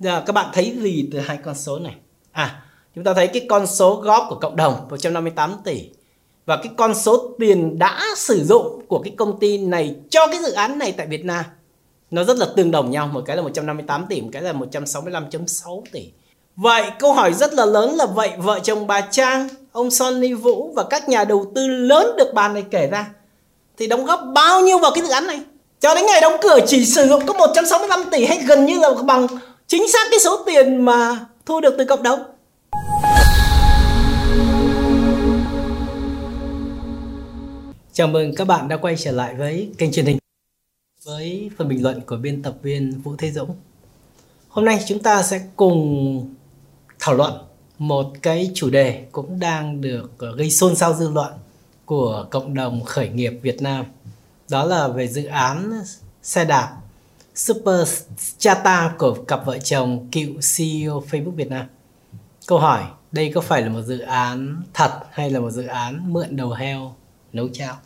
Giờ các bạn thấy gì từ hai con số này? À, chúng ta thấy cái con số góp của cộng đồng 158 tỷ. Và cái con số tiền đã sử dụng của cái công ty này cho cái dự án này tại Việt Nam nó rất là tương đồng nhau. Một cái là 158 tỷ một cái là 165.6 tỷ. Vậy câu hỏi rất là lớn là vậy vợ chồng bà Trang ông Sonny Vũ và các nhà đầu tư lớn được bàn này kể ra thì đóng góp bao nhiêu vào cái dự án này? Cho đến ngày đóng cửa chỉ sử dụng có 165 tỷ hay gần như là bằng chính xác cái số tiền mà thu được từ cộng đồng Chào mừng các bạn đã quay trở lại với kênh truyền hình với phần bình luận của biên tập viên Vũ Thế Dũng. Hôm nay chúng ta sẽ cùng thảo luận một cái chủ đề cũng đang được ờ, gây xôn xao dư luận của cộng đồng khởi nghiệp Việt Nam. Đó là về dự án xe đạp Super Chata của cặp vợ chồng cựu CEO Facebook Việt Nam. Câu hỏi, đây có phải là một dự án thật hay là một dự án mượn đầu heo nấu cháo?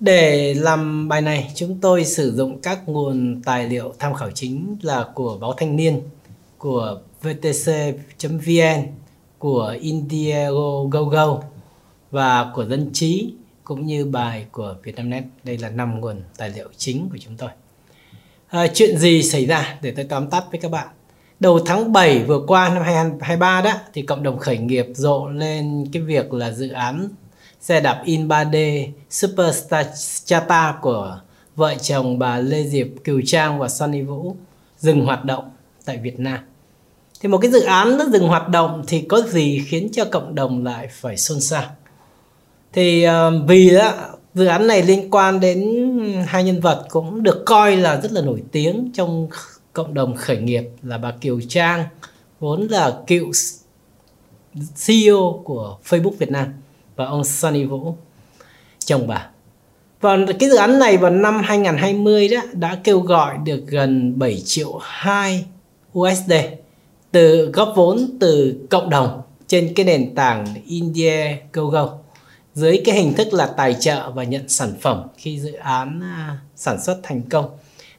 Để làm bài này, chúng tôi sử dụng các nguồn tài liệu tham khảo chính là của báo Thanh niên, của vtc.vn, của Indiego GoGo và của Dân trí cũng như bài của Vietnamnet. Đây là năm nguồn tài liệu chính của chúng tôi. À, chuyện gì xảy ra để tôi tóm tắt với các bạn. Đầu tháng 7 vừa qua năm 2023 đó thì cộng đồng khởi nghiệp rộ lên cái việc là dự án xe đạp in 3D Superstar Chata của vợ chồng bà Lê Diệp Kiều Trang và Sunny Vũ dừng hoạt động tại Việt Nam. Thì một cái dự án nó dừng hoạt động thì có gì khiến cho cộng đồng lại phải xôn xao? Thì uh, vì đó, dự án này liên quan đến hai nhân vật cũng được coi là rất là nổi tiếng trong cộng đồng khởi nghiệp là bà Kiều Trang, vốn là cựu CEO của Facebook Việt Nam, và ông Sunny Vũ, chồng bà. Và cái dự án này vào năm 2020 đó, đã kêu gọi được gần 7 triệu 2 USD từ góp vốn từ cộng đồng trên cái nền tảng Indiegogo dưới cái hình thức là tài trợ và nhận sản phẩm khi dự án à, sản xuất thành công.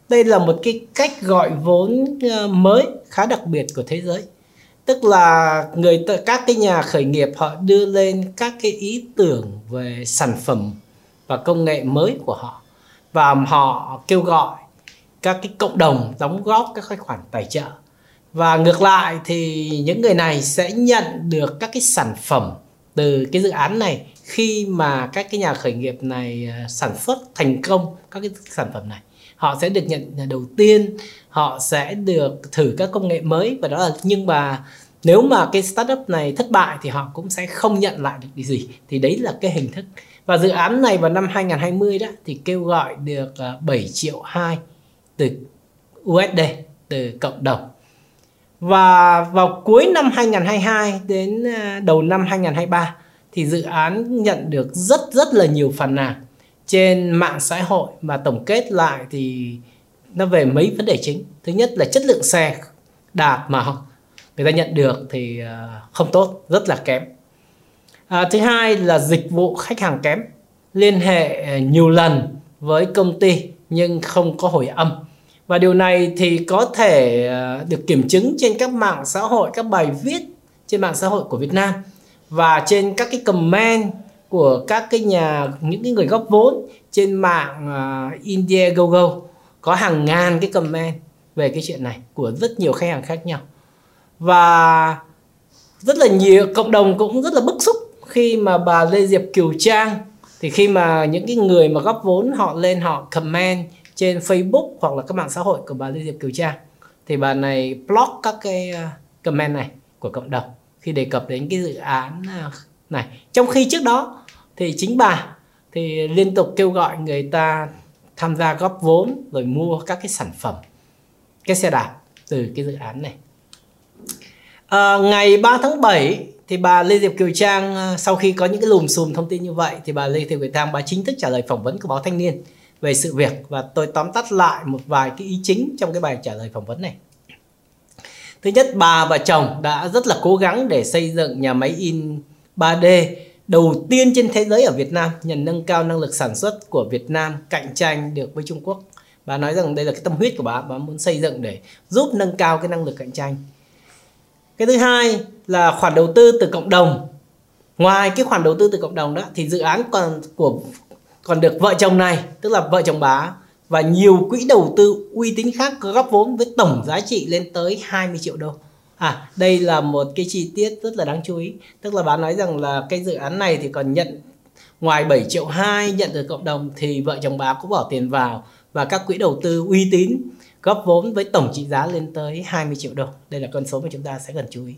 Đây là một cái cách gọi vốn à, mới khá đặc biệt của thế giới. Tức là người các cái nhà khởi nghiệp họ đưa lên các cái ý tưởng về sản phẩm và công nghệ mới của họ. Và họ kêu gọi các cái cộng đồng đóng góp các cái khoản tài trợ. Và ngược lại thì những người này sẽ nhận được các cái sản phẩm từ cái dự án này khi mà các cái nhà khởi nghiệp này à, sản xuất thành công các cái sản phẩm này, họ sẽ được nhận à, đầu tiên họ sẽ được thử các công nghệ mới và đó là, nhưng mà nếu mà cái startup này thất bại thì họ cũng sẽ không nhận lại được cái gì. Thì đấy là cái hình thức. Và dự án này vào năm 2020 đó thì kêu gọi được à, 7 triệu 2 từ USD từ cộng đồng. Và vào cuối năm 2022 đến đầu năm 2023 thì dự án nhận được rất rất là nhiều phản nàn trên mạng xã hội mà tổng kết lại thì nó về mấy vấn đề chính. Thứ nhất là chất lượng xe đạt mà người ta nhận được thì à, không tốt rất là kém. À, thứ hai là dịch vụ khách hàng kém liên hệ à, nhiều lần với công ty nhưng không có hồi âm. Và điều này thì có thể à, được kiểm chứng trên các mạng xã hội các bài viết trên mạng xã hội của Việt Nam và trên các cái comment của các cái nhà những cái người góp vốn trên mạng à, uh, Indiegogo có hàng ngàn cái comment về cái chuyện này của rất nhiều khách hàng khác nhau. Và rất là nhiều cộng đồng cũng rất là bức xúc khi mà bà Lê Diệp Kiều Trang thì khi mà những cái người mà góp vốn họ lên họ comment trên Facebook hoặc là các mạng xã hội của bà Lê Diệp Kiều Trang thì bà này block các cái à, comment này của cộng đồng khi đề cập đến cái dự án à, này trong khi trước đó thì chính bà thì liên tục kêu gọi người ta tham gia góp vốn rồi mua các cái sản phẩm cái xe đạp từ cái dự án này à, ngày 3 tháng 7 thì bà Lê Diệp Kiều Trang à, sau khi có những cái lùm xùm thông tin như vậy thì bà Lê Diệp Kiều Trang bà chính thức trả lời phỏng vấn của báo Thanh niên về sự việc và tôi tóm tắt lại một vài cái ý chính trong cái bài trả lời phỏng vấn này. Thứ nhất, bà và chồng đã rất là cố gắng để xây dựng nhà máy in 3D đầu tiên trên thế giới ở Việt Nam nhằm nâng cao năng lực sản xuất của Việt Nam cạnh tranh được với Trung Quốc. Bà nói rằng đây là cái tâm huyết của bà bà muốn xây dựng để giúp nâng cao cái năng lực cạnh tranh. Cái thứ hai là khoản đầu tư từ cộng đồng. Ngoài cái khoản đầu tư từ cộng đồng đó thì dự án còn của còn được vợ chồng này tức là vợ chồng bà và nhiều quỹ đầu tư uy tín khác góp vốn với tổng giá trị lên tới 20 triệu đô. À, đây là một cái chi tiết rất là đáng chú ý. Tức là bà nói rằng là cái dự án này thì còn nhận ngoài 7 triệu 2 nhận từ cộng đồng thì vợ chồng bà cũng bỏ tiền vào và các quỹ đầu tư uy tín góp vốn với tổng trị giá lên tới 20 triệu đô. Đây là con số mà chúng ta sẽ cần chú ý.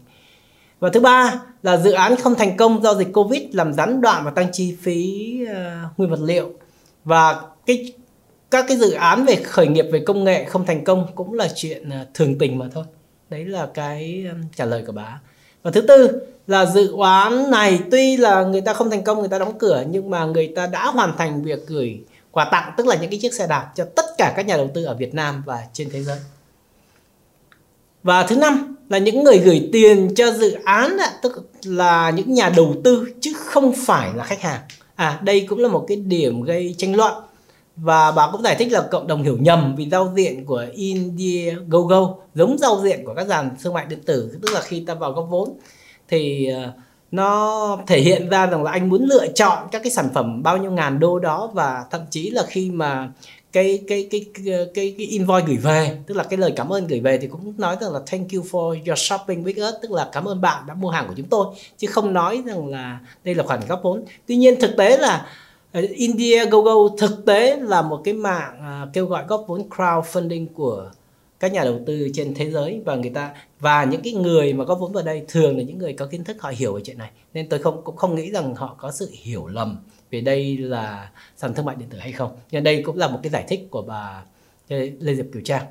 Và thứ ba là dự án không thành công do dịch Covid làm gián đoạn và tăng chi phí uh, nguyên vật liệu. Và cái các cái dự án về khởi nghiệp về công nghệ không thành công cũng là chuyện à, thường tình mà thôi. Đấy là cái trả lời của bà. Và thứ tư là dự án này tuy là người ta không thành công, người ta đóng cửa, nhưng mà người ta đã hoàn thành việc gửi quà tặng, tức là những cái chiếc xe đạp cho tất cả các nhà đầu tư ở Việt Nam và trên thế giới. Và thứ năm là những người gửi tiền cho dự án tức là những nhà đầu tư, chứ không phải là khách hàng. À đây cũng là một cái điểm gây tranh luận và bà cũng giải thích là cộng đồng hiểu nhầm vì giao diện của Indiegogo giống giao diện của các dàn thương mại điện tử tức là khi ta vào góp vốn. Thì ờ, nó thể hiện ra rằng là anh muốn lựa chọn các cái sản phẩm bao nhiêu ngàn đô đó và thậm chí là khi mà cái cái cái cái cái, cái invoice gửi về tức là cái lời cảm ơn gửi về thì cũng nói rằng là thank you for your shopping with us tức là cảm ơn bạn đã mua hàng của chúng tôi chứ không nói rằng là đây là khoản góp vốn. Tuy nhiên thực tế là Ờ, Indiegogo thực tế là một cái mạng à, kêu gọi góp vốn crowdfunding của các nhà đầu tư trên thế giới. Và người ta, và những cái người mà góp vốn vào đây thường là những người có kiến thức, họ hiểu về chuyện này. Nên tôi không, cũng không nghĩ rằng họ có sự hiểu lầm về đây là sàn thương mại điện tử hay không. Nhưng đây cũng là một cái giải thích của bà ờ, Lê Diệp Kiều Trang.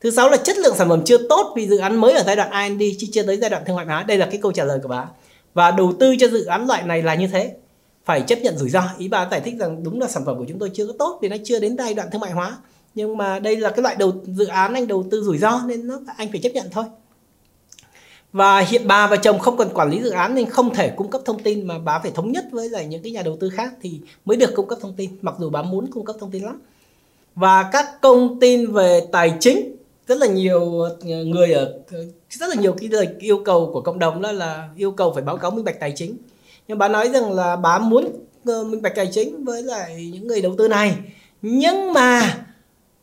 Thứ sáu là chất lượng sản phẩm chưa tốt vì dự án mới ở giai đoạn R&D chứ chưa tới giai đoạn thương mại hóa. Đây là cái câu trả lời của bà. Và đầu tư cho dự án loại này là như thế phải chấp nhận rủi ro. Ý bà giải thích rằng đúng là sản phẩm của chúng tôi chưa có tốt vì nó chưa đến giai đoạn thương mại hóa. Nhưng mà đây là cái loại đầu, dự án anh đầu tư rủi ro nên nó, anh phải chấp nhận thôi. Và hiện bà và chồng không cần quản lý dự án nên không thể cung cấp thông tin mà bà phải thống nhất với lại những cái nhà đầu tư khác thì mới được cung cấp thông tin, mặc dù bà muốn cung cấp thông tin lắm. Và các công tin về tài chính, rất là nhiều ờ, người ở, rất là nhiều cái lời yêu cầu của cộng đồng đó là yêu cầu phải báo cáo minh bạch tài chính nhưng bà nói rằng là bà muốn ờ, minh bạch tài chính với lại những người đầu tư này. Nhưng mà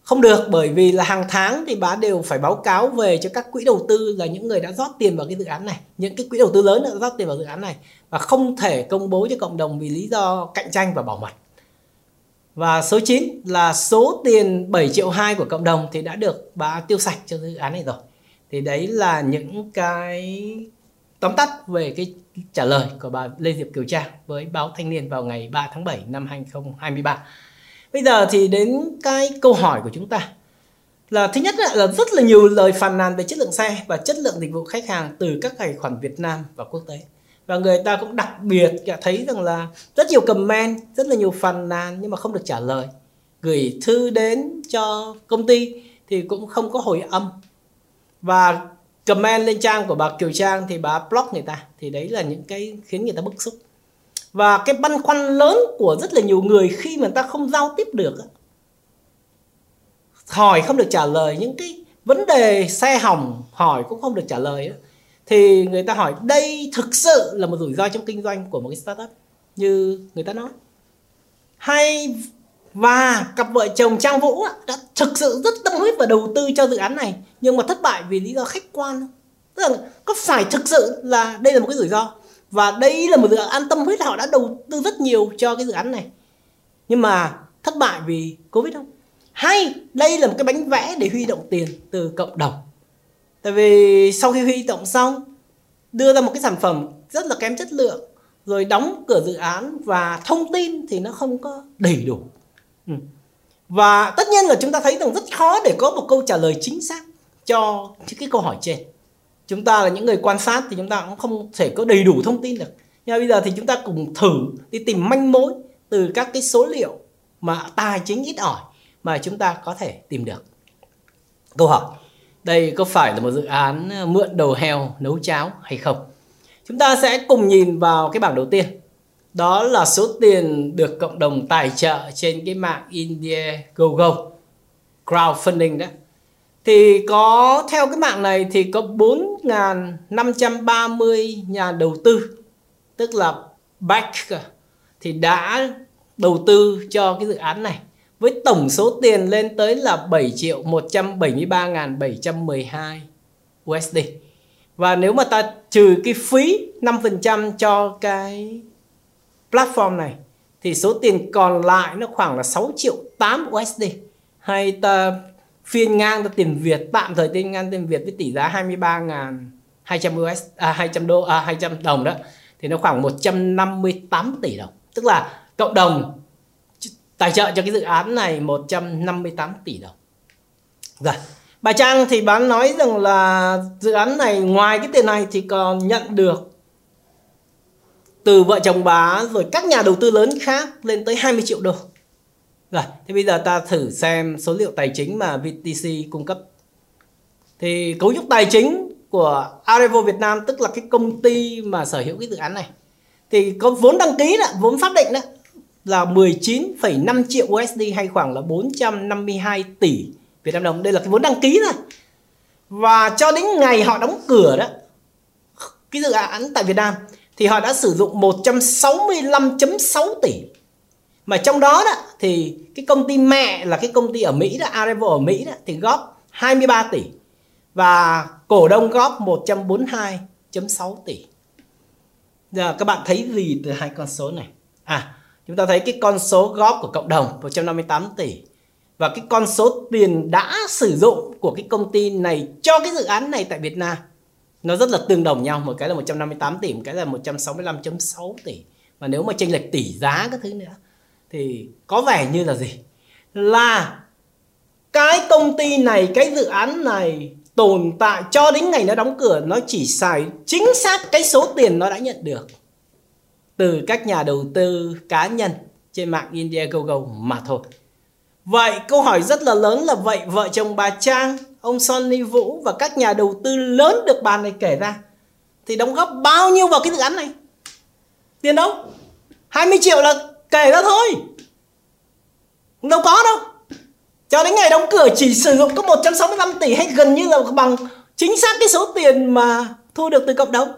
không được, bởi vì là hàng tháng thì bà đều phải báo cáo về cho các quỹ đầu tư là những người đã rót tiền vào cái dự án này. Những cái quỹ đầu tư lớn đã rót tiền vào dự án này và không thể công bố cho cộng đồng vì lý do cạnh tranh và bảo mật. Và số 9 là số tiền 7 triệu 2 của cộng đồng thì đã được bà tiêu sạch cho dự án này rồi. Thì đấy là những cái tóm tắt về cái trả lời của bà Lê Diệp Kiều Trang với báo Thanh niên vào ngày 3 tháng 7 năm 2023 Bây giờ thì đến cái câu hỏi của chúng ta là, thứ nhất là rất là nhiều lời phàn nàn về chất lượng xe và chất lượng dịch vụ khách hàng từ các tài khoản Việt Nam và quốc tế. Và người ta cũng đặc biệt thấy rằng là rất nhiều comment, rất là nhiều phàn nàn nhưng mà không được trả lời. Gửi thư đến cho công ty thì cũng không có hồi âm. Và comment lên trang của bà Kiều Trang thì bà block người ta. Thì đấy là những cái khiến người ta bức xúc. Và cái băn khoăn lớn của rất là nhiều người khi mà ta không giao tiếp được hỏi không được trả lời, những cái vấn đề xe hỏng hỏi cũng không được trả lời thì người ta hỏi, đây thực sự là một rủi ro trong kinh doanh của một cái startup? Như người ta nói. Hay và cặp vợ chồng Trang Vũ đã thực sự rất tâm huyết và đầu tư cho dự án này, nhưng mà thất bại vì lý do khách quan. Tức là có phải thực sự là đây là một cái rủi ro? Và đây là một dự án an tâm huyết họ đã đầu tư rất nhiều cho cái dự án này. Nhưng mà thất bại vì covid không? Hay đây là một cái bánh vẽ để huy động tiền từ cộng đồng? Tại vì sau khi huy động xong, đưa ra một cái sản phẩm rất là kém chất lượng, rồi đóng cửa dự án và thông tin thì nó không có đầy đủ. Ừ. và tất nhiên là chúng ta thấy rằng rất khó để có một câu trả lời chính xác cho cái câu hỏi trên. Chúng ta là những người quan sát thì chúng ta cũng không thể có đầy đủ thông tin được. Nhưng bây giờ thì chúng ta cùng thử đi tìm manh mối từ các cái số liệu mà tài chính ít ỏi mà chúng ta có thể tìm được. Câu hỏi, đây có phải là một dự án mượn đầu heo nấu cháo hay không? Chúng ta sẽ cùng nhìn vào cái bảng đầu tiên đó là số tiền được cộng đồng tài trợ trên cái mạng Indiegogo crowdfunding đó thì có, theo cái mạng này thì có 4.530 nhà đầu tư, tức là back thì đã đầu tư cho cái dự án này với tổng số tiền lên tới là 7 triệu 173.712 USD. Và nếu mà ta trừ cái phí 5% cho cái platform này thì số tiền còn lại nó khoảng là 6 triệu 8 USD. Hay ta phiên ngang ta tiền Việt tạm thời tiền ngang tiền Việt với tỷ giá 23.200 US à 200 đô à 200 đồng đó thì nó khoảng 158 tỷ đồng. Tức là cộng đồng tài trợ cho cái dự án này 158 tỷ đồng. Rồi, bà Trang thì bán nói rằng là dự án này ngoài cái tiền này thì còn nhận được từ vợ chồng bà rồi các nhà đầu tư lớn khác lên tới 20 triệu đô. Rồi, Thế bây giờ ta thử xem số liệu tài chính mà VTC cung cấp. Thì cấu trúc tài chính của Arevo Việt Nam tức là cái công ty mà sở hữu cái dự án này thì có vốn đăng ký đó, vốn pháp định đó là 19,5 triệu USD hay khoảng là 452 tỷ Việt Nam đồng. Đây là cái vốn đăng ký thôi. Và cho đến ngày họ đóng cửa đó cái dự án tại Việt Nam thì họ đã sử dụng 165.6 tỷ. Mà trong đó đó thì cái công ty mẹ là cái công ty ở Mỹ đó, Arevo ở Mỹ đó thì góp 23 tỷ và cổ đông góp 142.6 tỷ. Giờ các bạn thấy gì từ hai con số này? À, chúng ta thấy cái con số góp của cộng đồng 158 tỷ và cái con số tiền đã sử dụng của cái công ty này cho cái dự án này tại Việt Nam nó rất là tương đồng nhau một cái là 158 tỷ một cái là 165.6 tỷ và nếu mà chênh lệch tỷ giá các thứ nữa thì có vẻ như là gì là cái công ty này cái dự án này tồn tại cho đến ngày nó đóng cửa nó chỉ xài chính xác cái số tiền nó đã nhận được từ các nhà đầu tư cá nhân trên mạng Indiegogo mà thôi. Vậy câu hỏi rất là lớn là vậy vợ chồng bà Trang, ông Sonny Vũ và các nhà đầu tư lớn được bàn này kể ra, thì đóng góp bao nhiêu vào cái dự án này? Tiền đâu? 20 triệu là kể ra thôi. Đâu có đâu. Cho đến ngày đóng cửa chỉ sử dụng có 165 tỷ hay gần như là bằng chính xác cái số tiền mà thu được từ cộng đồng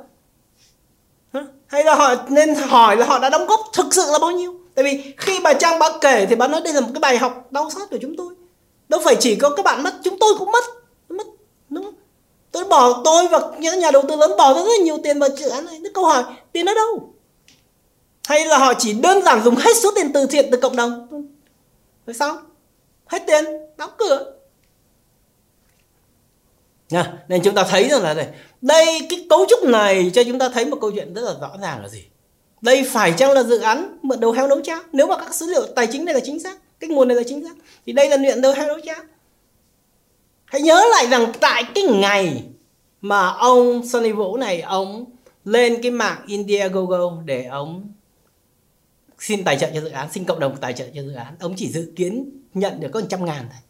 hay là họ nên hỏi là họ đã đóng góp thực sự là bao nhiêu tại vì khi bà trang bà kể thì bà nói đây là một cái bài học đau xót của chúng tôi đâu phải chỉ có các bạn mất, chúng tôi cũng mất tôi bỏ tôi và những nhà đầu tư lớn bỏ rất rất là nhiều tiền vào dự án này Thế câu hỏi tiền ở đâu hay là họ chỉ đơn giản dùng hết số tiền từ thiện từ cộng đồng rồi sao hết tiền đóng cửa Nha, nên chúng ta thấy rằng là đây, đây cái cấu trúc này cho chúng ta thấy một câu chuyện rất là rõ ràng là gì? Đây phải chăng là dự án mượn đầu heo nấu cháo? Nếu mà các số liệu tài chính này là chính xác, cái nguồn này là chính xác, thì đây là luyện đầu heo nấu cháo. Hãy nhớ lại rằng tại cái ngày mà ông Sunny Vũ này ông lên cái mạng Indiegogo để ông xin tài trợ cho dự án, xin cộng đồng tài trợ cho dự án, ông chỉ dự kiến nhận được có 100 ngàn thôi.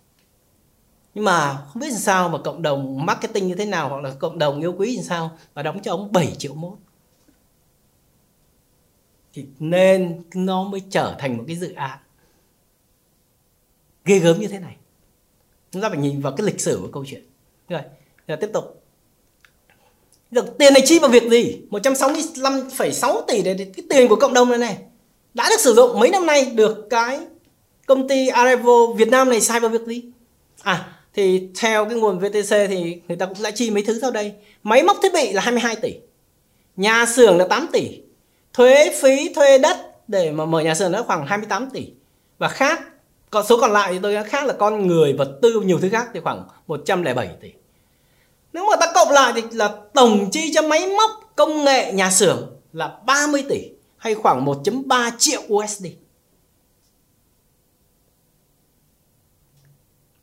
Nhưng mà không biết làm sao mà cộng đồng marketing như thế nào hoặc là cộng đồng yêu quý như sao mà đóng cho ông 7 triệu mốt. Thì nên nó mới trở thành một cái dự án ghê gớm như thế này chúng ta phải nhìn vào cái lịch sử của câu chuyện. Rồi giờ tiếp tục. Được tiền này chi vào việc gì? 165,6 tỷ để cái tiền của cộng đồng này này đã được sử dụng mấy năm nay được cái công ty Arevo Việt Nam này sai vào việc gì? À thì theo cái nguồn VTC thì người ta cũng đã chi mấy thứ sau đây. Máy móc thiết bị là 22 tỷ. Nhà xưởng là 8 tỷ. Thuế phí thuê đất để mà mở nhà xưởng nó khoảng 28 tỷ. Và khác còn số còn lại thì tôi khác là con người vật tư nhiều thứ khác, thì khoảng 107 tỷ. Nếu mà ta cộng lại thì là tổng chi cho máy móc, công nghệ, nhà xưởng là 30 tỷ, hay khoảng 1.3 triệu USD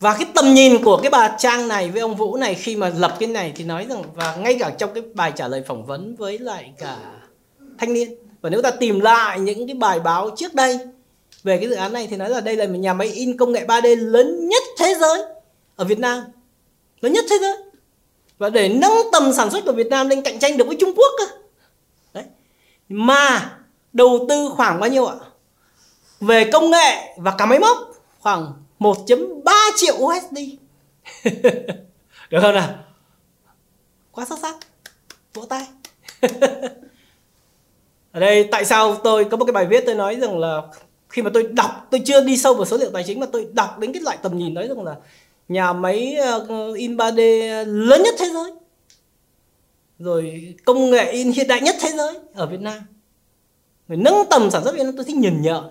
và cái tầm nhìn của cái bà Trang này với ông Vũ này khi mà lập cái này thì nói rằng, và ngay cả trong cái bài trả lời phỏng vấn với lại cả thanh niên. Và nếu ta tìm lại những cái bài báo trước đây về cái dự án này thì nói là đây là một nhà máy in công nghệ 3D lớn nhất thế giới ở Việt Nam. Lớn nhất thế giới. Và để nâng tầm sản xuất của Việt Nam lên cạnh tranh được với Trung Quốc cơ đấy. Mà đầu tư khoảng bao nhiêu ạ? Về công nghệ và cả máy móc, khoảng 1.3 triệu USD được không nào? Quá xuất sắc vỗ tay. Ở đây tại sao tôi có một cái bài viết tôi nói rằng là khi mà tôi đọc, tôi chưa đi sâu vào số liệu tài chính, mà tôi đọc đến cái loại tầm nhìn đấy rằng là nhà máy ờ, in 3D lớn nhất thế giới. Rồi công nghệ in hiện đại nhất thế giới ở Việt Nam. Rồi nâng tầm sản xuất Việt Nam, tôi thích nhìn nhợ.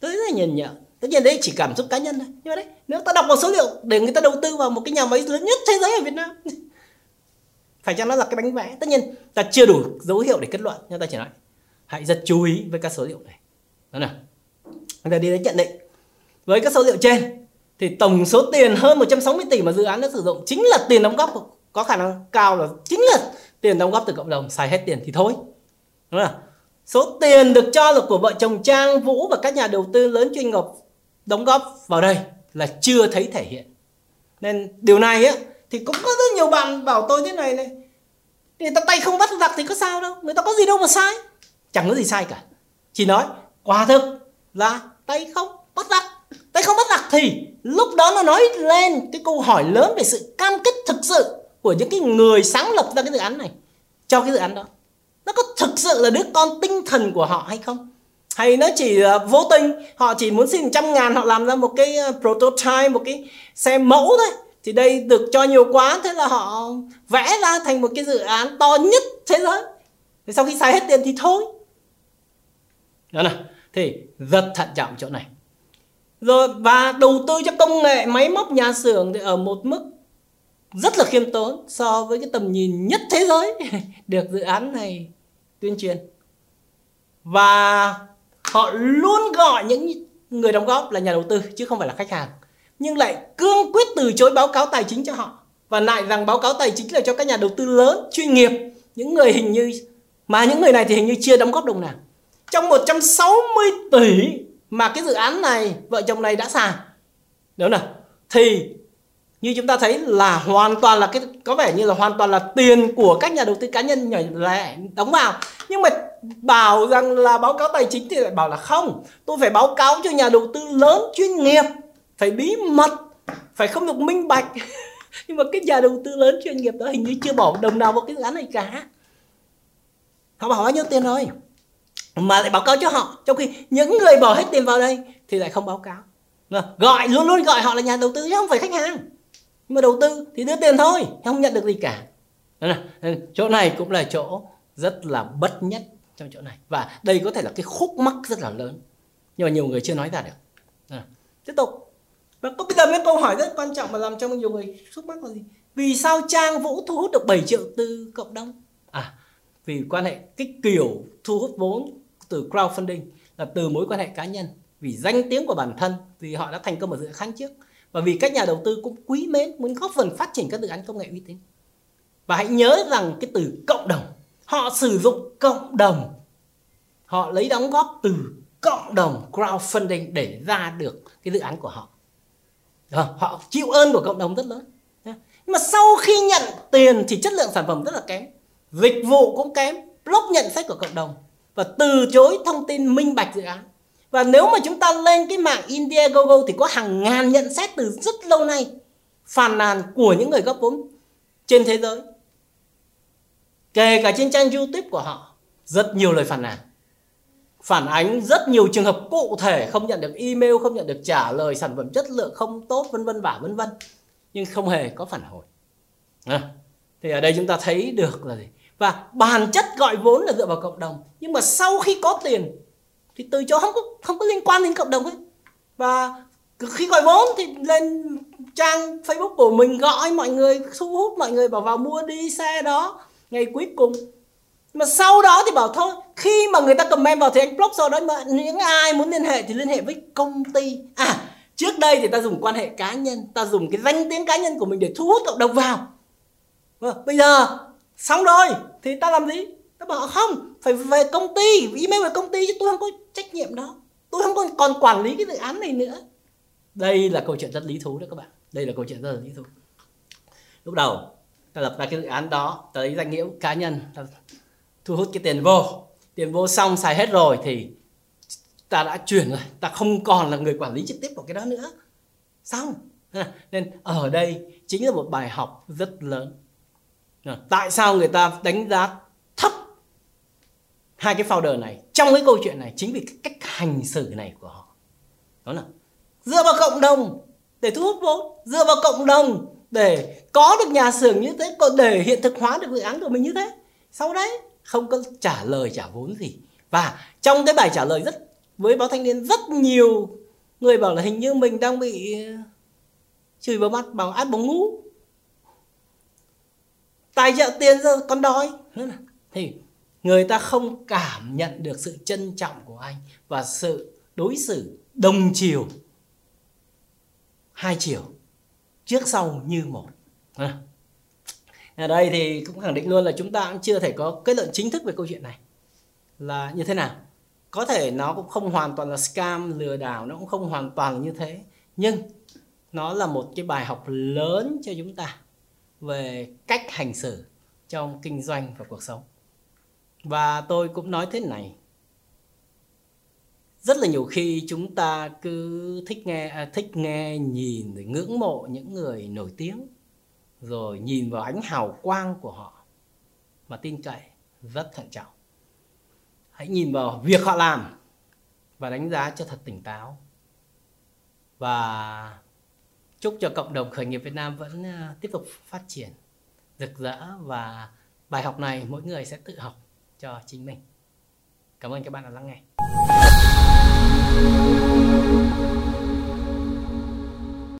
Tôi rất là nhìn nhợ. Tất nhiên đấy, chỉ cảm xúc cá nhân thôi. Nhưng mà đấy, nếu ta đọc vào số liệu để người ta đầu tư vào một cái nhà máy lớn nhất thế giới ở Việt Nam, phải chăng nó là cái bánh vẽ? Tất nhiên ta chưa đủ dấu hiệu để kết luận, nhưng ta chỉ nói, hãy rất chú ý với các số liệu này đó nào bây giờ đi đến nhận định. Với các số liệu trên, thì tổng số tiền hơn 160 tỷ mà dự án đã sử dụng chính là tiền đóng góp. Có khả năng cao là chính là tiền đóng góp từ cộng đồng, xài hết tiền thì thôi. Đúng không số tiền được cho là của vợ chồng Trang Vũ và các nhà đầu tư lớn chuyên nghiệp đóng góp vào đây là chưa thấy thể hiện. Nên điều này á, thì cũng có rất nhiều bạn bảo tôi thế này này. Người ta tay không bắt giặc thì có sao đâu, người ta có gì đâu mà sai. Chẳng có gì sai cả. Chỉ nói quả thực là tay không bắt giặc tay không bắt giặc thì lúc đó nó nói lên cái câu hỏi lớn về sự cam kết thực sự của những cái người sáng lập ra cái dự án này. Cho cái dự án đó nó có thực sự là đứa con tinh thần của họ hay không? Hay nó chỉ uh, vô tình họ chỉ muốn xin trăm ngàn họ làm ra một cái uh, prototype một cái xe mẫu thôi. Thì đây được cho nhiều quá thế là họ vẽ ra thành một cái dự án to nhất thế giới. Thì sau khi xài hết tiền thì thôi. Đó nè thì rất thận trọng chỗ này. Rồi, và đầu tư cho công nghệ máy móc nhà xưởng thì ở một mức rất là khiêm tốn so với cái tầm nhìn nhất thế giới được dự án này tuyên truyền. Và họ luôn gọi những người đóng góp là nhà đầu tư chứ không phải là khách hàng, nhưng lại cương quyết từ chối báo cáo tài chính cho họ và lại rằng báo cáo tài chính là cho các nhà đầu tư lớn, chuyên nghiệp, những người hình như mà những người này thì hình như chưa đóng góp đồng nào trong 160 tỷ mà cái dự án này vợ chồng này đã xài. Đúng nào? Thì như chúng ta thấy là hoàn toàn là cái, có vẻ như là hoàn toàn là tiền của các nhà đầu tư cá nhân nhỏ lẻ đóng vào. Nhưng mà bảo rằng là báo cáo tài chính thì lại bảo là không. Tôi phải báo cáo cho nhà đầu tư lớn chuyên nghiệp. Phải bí mật. Phải không được minh bạch. Nhưng mà cái nhà đầu tư lớn chuyên nghiệp đó hình như chưa bỏ đồng nào vào cái dự án này cả. Họ bảo bao nhiêu tiền rồi? Mà lại báo cáo cho họ, trong khi những người bỏ hết tiền vào đây thì lại không báo cáo. Vâng, gọi, luôn luôn gọi họ là nhà đầu tư chứ không phải khách hàng. Nhưng mà đầu tư thì đưa tiền thôi không nhận được gì cả. Ừ, chỗ này cũng là chỗ rất là bất nhất trong chỗ này. Và đây có thể là cái khúc mắc rất là lớn, nhưng mà nhiều người chưa nói ra được. Tiếp tục. Và có bây giờ mấy câu hỏi rất quan trọng mà làm cho nhiều người xúc mắc là gì? Vì sao trang vũ thu hút được 7 triệu từ cộng đồng? À vì quan hệ cái kiểu thu hút vốn từ crowdfunding là từ mối quan hệ cá nhân, vì danh tiếng của bản thân, vì họ đã thành công ở dự án trước, và vì các nhà đầu tư cũng quý mến, muốn góp phần phát triển các dự án công nghệ uy tín. Và hãy nhớ rằng cái từ cộng đồng, họ sử dụng cộng đồng. Họ lấy đóng góp từ cộng đồng crowdfunding để ra được cái dự án của họ. Ờ, họ chịu ơn của cộng đồng rất lớn nhưng mà sau khi nhận tiền thì chất lượng sản phẩm rất là kém, dịch vụ cũng kém, block nhận sách của cộng đồng và từ chối thông tin minh bạch dự án và nếu mà chúng ta lên cái mạng Indiegogo thì có hàng ngàn nhận xét từ rất lâu nay phàn nàn của những người góp vốn trên thế giới. Kể cả trên trang YouTube của họ, rất nhiều lời phàn nàn. Phản ánh rất nhiều trường hợp cụ thể không nhận được email, không nhận được trả lời, sản phẩm chất lượng không tốt vân vân và vân vân. Nhưng không hề có phản hồi. À, thì ở đây chúng ta thấy được là gì? Và bản chất gọi vốn là dựa vào cộng đồng. Nhưng mà sau khi có tiền, thì từ chỗ không có không có liên quan đến cộng đồng ấy và khi gọi vốn thì lên trang Facebook của mình gọi mọi người, thu hút mọi người bảo vào mua đi, xe đó, ngày cuối cùng. Mà sau đó thì bảo thôi, khi mà người ta comment vào thì anh block sau đó mà những ai muốn liên hệ thì liên hệ với công ty. À trước đây thì ta dùng quan hệ cá nhân, ta dùng cái danh tiếng cá nhân của mình để thu hút cộng đồng vào. Vâng, bây giờ xong rồi thì ta làm gì? Ta bảo không phải về công ty email về công ty chứ tôi không có trách nhiệm đó. Tôi không còn, còn quản lý cái dự án này nữa. Đây là câu chuyện rất lý thú đấy các bạn. Đây là câu chuyện rất là lý thú. Lúc đầu ta lập ra cái dự án đó ta lấy danh nghĩa cá nhân ta thu hút cái tiền vô. Tiền vô xong xài hết rồi thì ta đã chuyển rồi ta không còn là người quản lý trực tiếp của cái đó nữa. Xong. Nên ở đây chính là một bài học rất lớn tại sao người ta đánh giá thấp hai cái founder này trong cái câu chuyện này chính vì cái cách hành xử này của họ? Đó là dựa vào cộng đồng để thu hút vốn dựa vào cộng đồng để có được nhà xưởng như thế còn để hiện thực hóa được dự án của mình như thế. Sau đấy không có trả lời trả vốn gì. Và trong cái bài trả lời rất với báo thanh niên rất nhiều người bảo là hình như mình đang bị chửi vào mắt bằng át bóng ngũ tài trợ tiền rồi con đói. Thì người ta không cảm nhận được sự trân trọng của anh và sự đối xử đồng chiều. Hai chiều, trước sau như một. Ở đây thì cũng khẳng định luôn là chúng ta cũng chưa thể có kết luận chính thức về câu chuyện này. Là như thế nào? Có thể nó cũng không hoàn toàn là scam, lừa đảo, nó cũng không hoàn toàn là như thế. Nhưng nó là một cái bài học lớn cho chúng ta về cách hành xử trong kinh doanh và cuộc sống. Và tôi cũng nói thế này. Rất là nhiều khi chúng ta cứ thích nghe à, thích nghe nhìn rồi ngưỡng mộ những người nổi tiếng rồi nhìn vào ánh hào quang của họ mà tin cậy rất thận trọng. Hãy nhìn vào việc họ làm và đánh giá cho thật tỉnh táo. Và chúc cho cộng đồng khởi nghiệp Việt Nam vẫn ờ, tiếp tục phát triển, rực rỡ và bài học này mỗi người sẽ tự học cho chính mình. Cảm ơn các bạn đã lắng nghe.